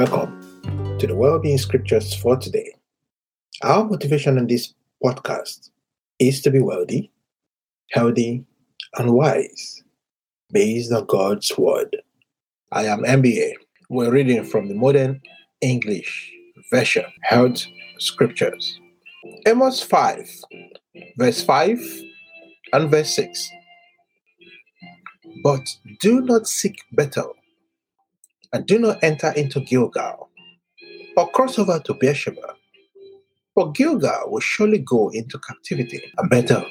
Welcome to the Wellbeing Scriptures for today. Our motivation in this podcast is to be wealthy, healthy, and wise based on God's Word. I am MBA. We're reading from the Modern English Version, Health Scriptures. Amos 5, verse 5 and verse 6. But do not seek Bethel and do not enter into Gilgal, or cross over to Beersheba. For Gilgal will surely go into captivity, and Bethel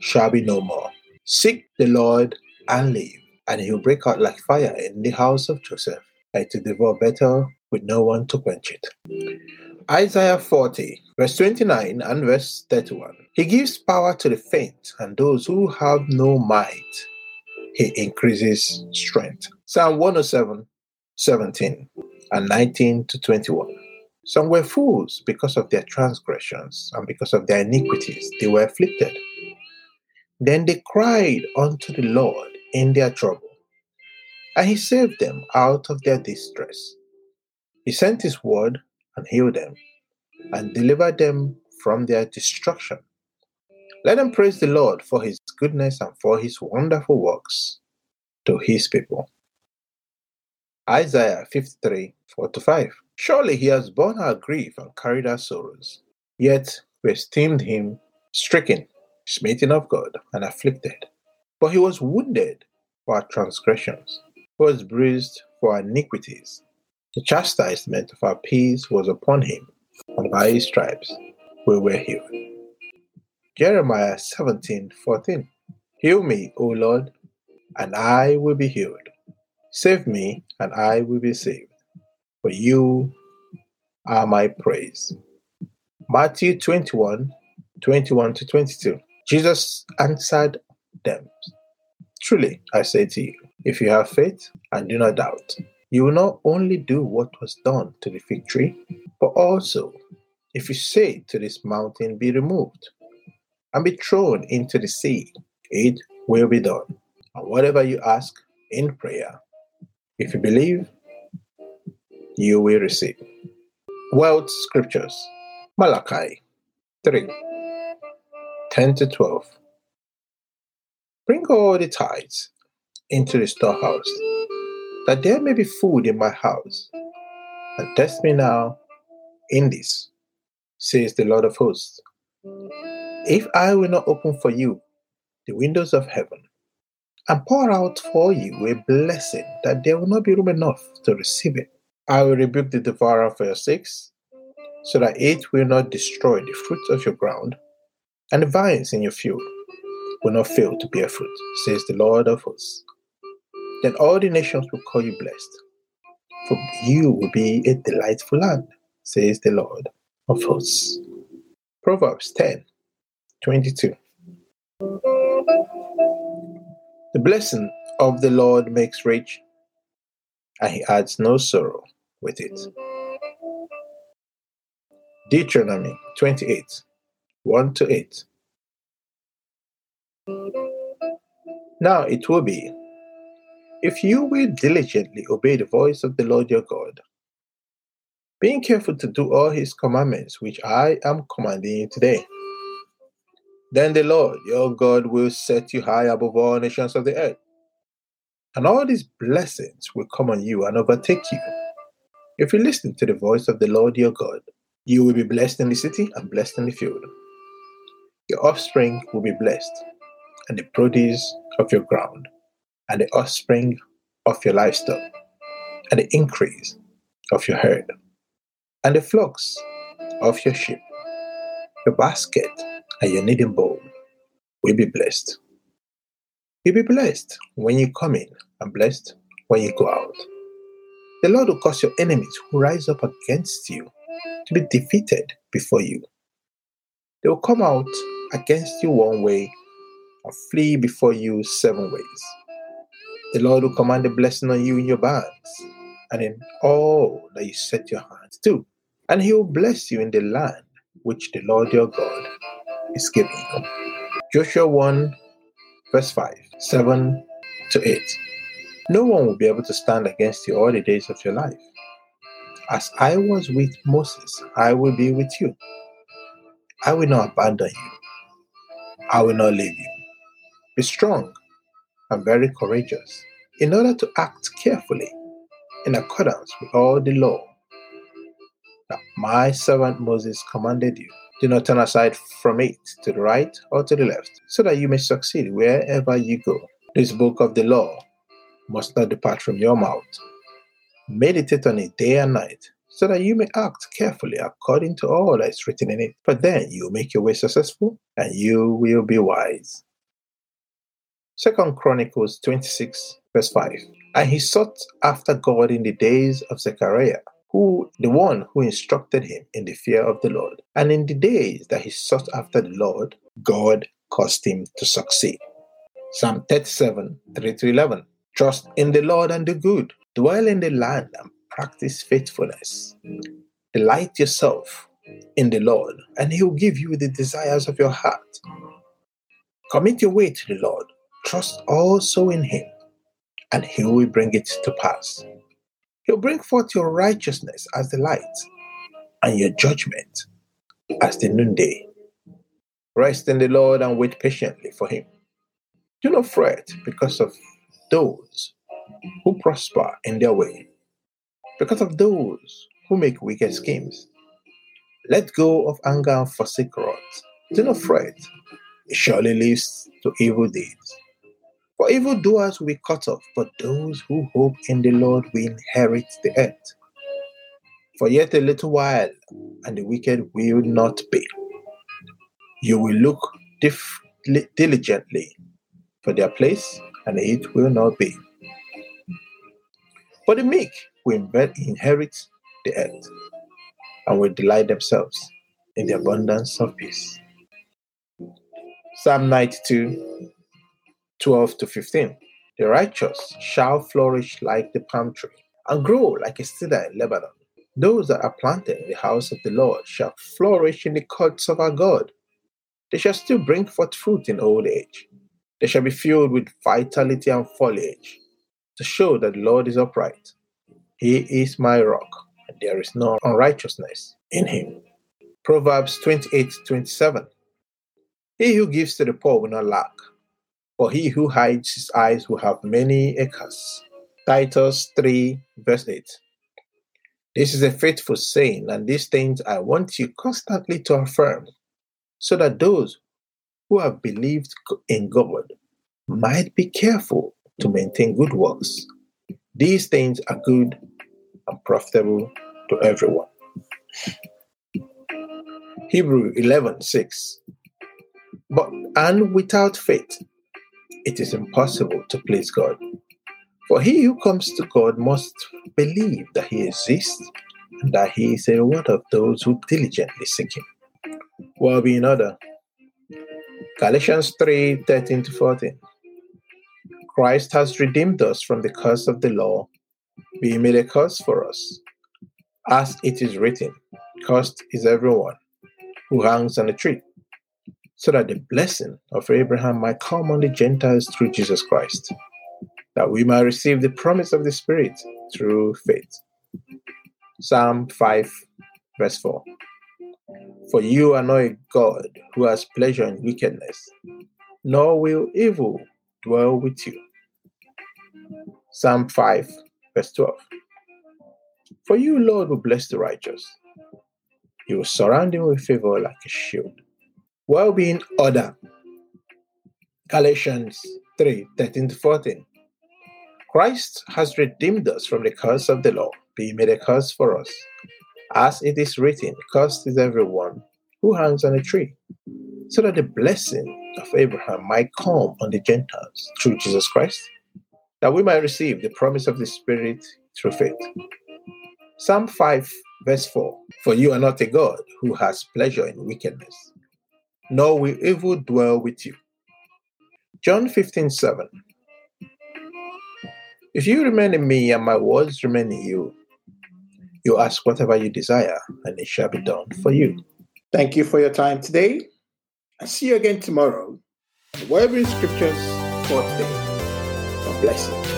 shall be no more. Seek the Lord and live, and he will break out like fire in the house of Joseph, and to devour Bethel with no one to quench it. Isaiah 40, verse 29 and verse 31. He gives power to the faint, and those who have no might, he increases strength. Psalm 107, 17 and 19 to 21. Some were fools because of their transgressions and because of their iniquities, they were afflicted. Then they cried unto the Lord in their trouble, and he saved them out of their distress. He sent his word and healed them, and delivered them from their destruction. Let them praise the Lord for his goodness and for his wonderful works to his people. Isaiah 53 4 5. Surely he has borne our grief and carried our sorrows. Yet we esteemed him stricken, smitten of God, and afflicted. But he was wounded for our transgressions, he was bruised for our iniquities. The chastisement of our peace was upon him, and by his stripes we were healed. Jeremiah 17 14. Heal me, O Lord, and I will be healed. Save me, and I will be saved, for you are my praise. Matthew 21 21 to 22. Jesus answered them Truly, I say to you, if you have faith and do not doubt, you will not only do what was done to the fig tree, but also, if you say to this mountain, Be removed and be thrown into the sea, it will be done. And whatever you ask in prayer, if you believe, you will receive. World Scriptures Malachi 3 10 to 12. Bring all the tithes into the storehouse, that there may be food in my house. And test me now in this, says the Lord of hosts. If I will not open for you the windows of heaven and pour out for you a blessing that there will not be room enough to receive it. I will rebuke the devourer for your sakes, so that it will not destroy the fruit of your ground, and the vines in your field will not fail to bear fruit, says the Lord of hosts. Then all the nations will call you blessed, for you will be a delightful land, says the Lord of hosts. Proverbs 10 22. The blessing of the Lord makes rich, and he adds no sorrow with it. Deuteronomy 28 1 to 8. Now it will be, if you will diligently obey the voice of the Lord your God, being careful to do all his commandments which I am commanding you today then the Lord your God will set you high above all nations of the earth. And all these blessings will come on you and overtake you. If you listen to the voice of the Lord your God, you will be blessed in the city and blessed in the field. Your offspring will be blessed, and the produce of your ground, and the offspring of your livestock, and the increase of your herd, and the flocks of your sheep. Your basket and your kneading bowl will be blessed. You'll be blessed when you come in and blessed when you go out. The Lord will cause your enemies who rise up against you to be defeated before you. They will come out against you one way and flee before you seven ways. The Lord will command a blessing on you in your barns and in all that you set your hands to. And he will bless you in the land which the Lord your God is you. Joshua 1, verse 5, 7 to 8. No one will be able to stand against you all the days of your life. As I was with Moses, I will be with you. I will not abandon you. I will not leave you. Be strong and very courageous in order to act carefully in accordance with all the law my servant Moses commanded you. Do not turn aside from it to the right or to the left, so that you may succeed wherever you go. This book of the law must not depart from your mouth. Meditate on it day and night, so that you may act carefully according to all that is written in it. For then you will make your way successful, and you will be wise. Second Chronicles 26, verse 5. And he sought after God in the days of Zechariah, who the one who instructed him in the fear of the Lord. And in the days that he sought after the Lord, God caused him to succeed. Psalm 37, 3 to 11. Trust in the Lord and do good. Dwell in the land and practice faithfulness. Delight yourself in the Lord, and he will give you the desires of your heart. Commit your way to the Lord. Trust also in him, and he will bring it to pass. He'll bring forth your righteousness as the light, and your judgment as the noonday. Rest in the Lord and wait patiently for him. Do not fret because of those who prosper in their way, because of those who make wicked schemes. Let go of anger and forsake wrath. Do not fret, it surely leads to evil deeds. For evildoers will be cut off, but those who hope in the Lord will inherit the earth. For yet a little while, and the wicked will not be. You will look dif- diligently for their place, and it will not be. But the meek will inherit the earth and will delight themselves in the abundance of peace. Psalm 92 12 to 15. The righteous shall flourish like the palm tree and grow like a cedar in Lebanon. Those that are planted in the house of the Lord shall flourish in the courts of our God. They shall still bring forth fruit in old age. They shall be filled with vitality and foliage to show that the Lord is upright. He is my rock, and there is no unrighteousness in him. Proverbs 28 27. He who gives to the poor will not lack for he who hides his eyes will have many acres. Titus 3, verse 8. This is a faithful saying, and these things I want you constantly to affirm, so that those who have believed in God might be careful to maintain good works. These things are good and profitable to everyone. Hebrew 11 6. But and without faith, it is impossible to please God. For he who comes to God must believe that he exists and that he is a reward of those who diligently seek him. Well be in order. Galatians 3 13 to 14. Christ has redeemed us from the curse of the law, being made a curse for us. As it is written, cursed is everyone who hangs on a tree so that the blessing of Abraham might come on the Gentiles through Jesus Christ, that we might receive the promise of the Spirit through faith. Psalm 5, verse 4. For you are not a God who has pleasure in wickedness, nor will evil dwell with you. Psalm 5, verse 12. For you, Lord, will bless the righteous. You will surround him with favor like a shield well being order. Galatians 3 13 to 14. Christ has redeemed us from the curse of the law, being made a curse for us. As it is written, cursed is everyone who hangs on a tree, so that the blessing of Abraham might come on the Gentiles through Jesus Christ, that we might receive the promise of the Spirit through faith. Psalm 5, verse 4 For you are not a God who has pleasure in wickedness nor will evil dwell with you. John 15 7. If you remain in me and my words remain in you, you ask whatever you desire, and it shall be done for you. Thank you for your time today. I'll see you again tomorrow. Whatever scriptures for today. God bless you.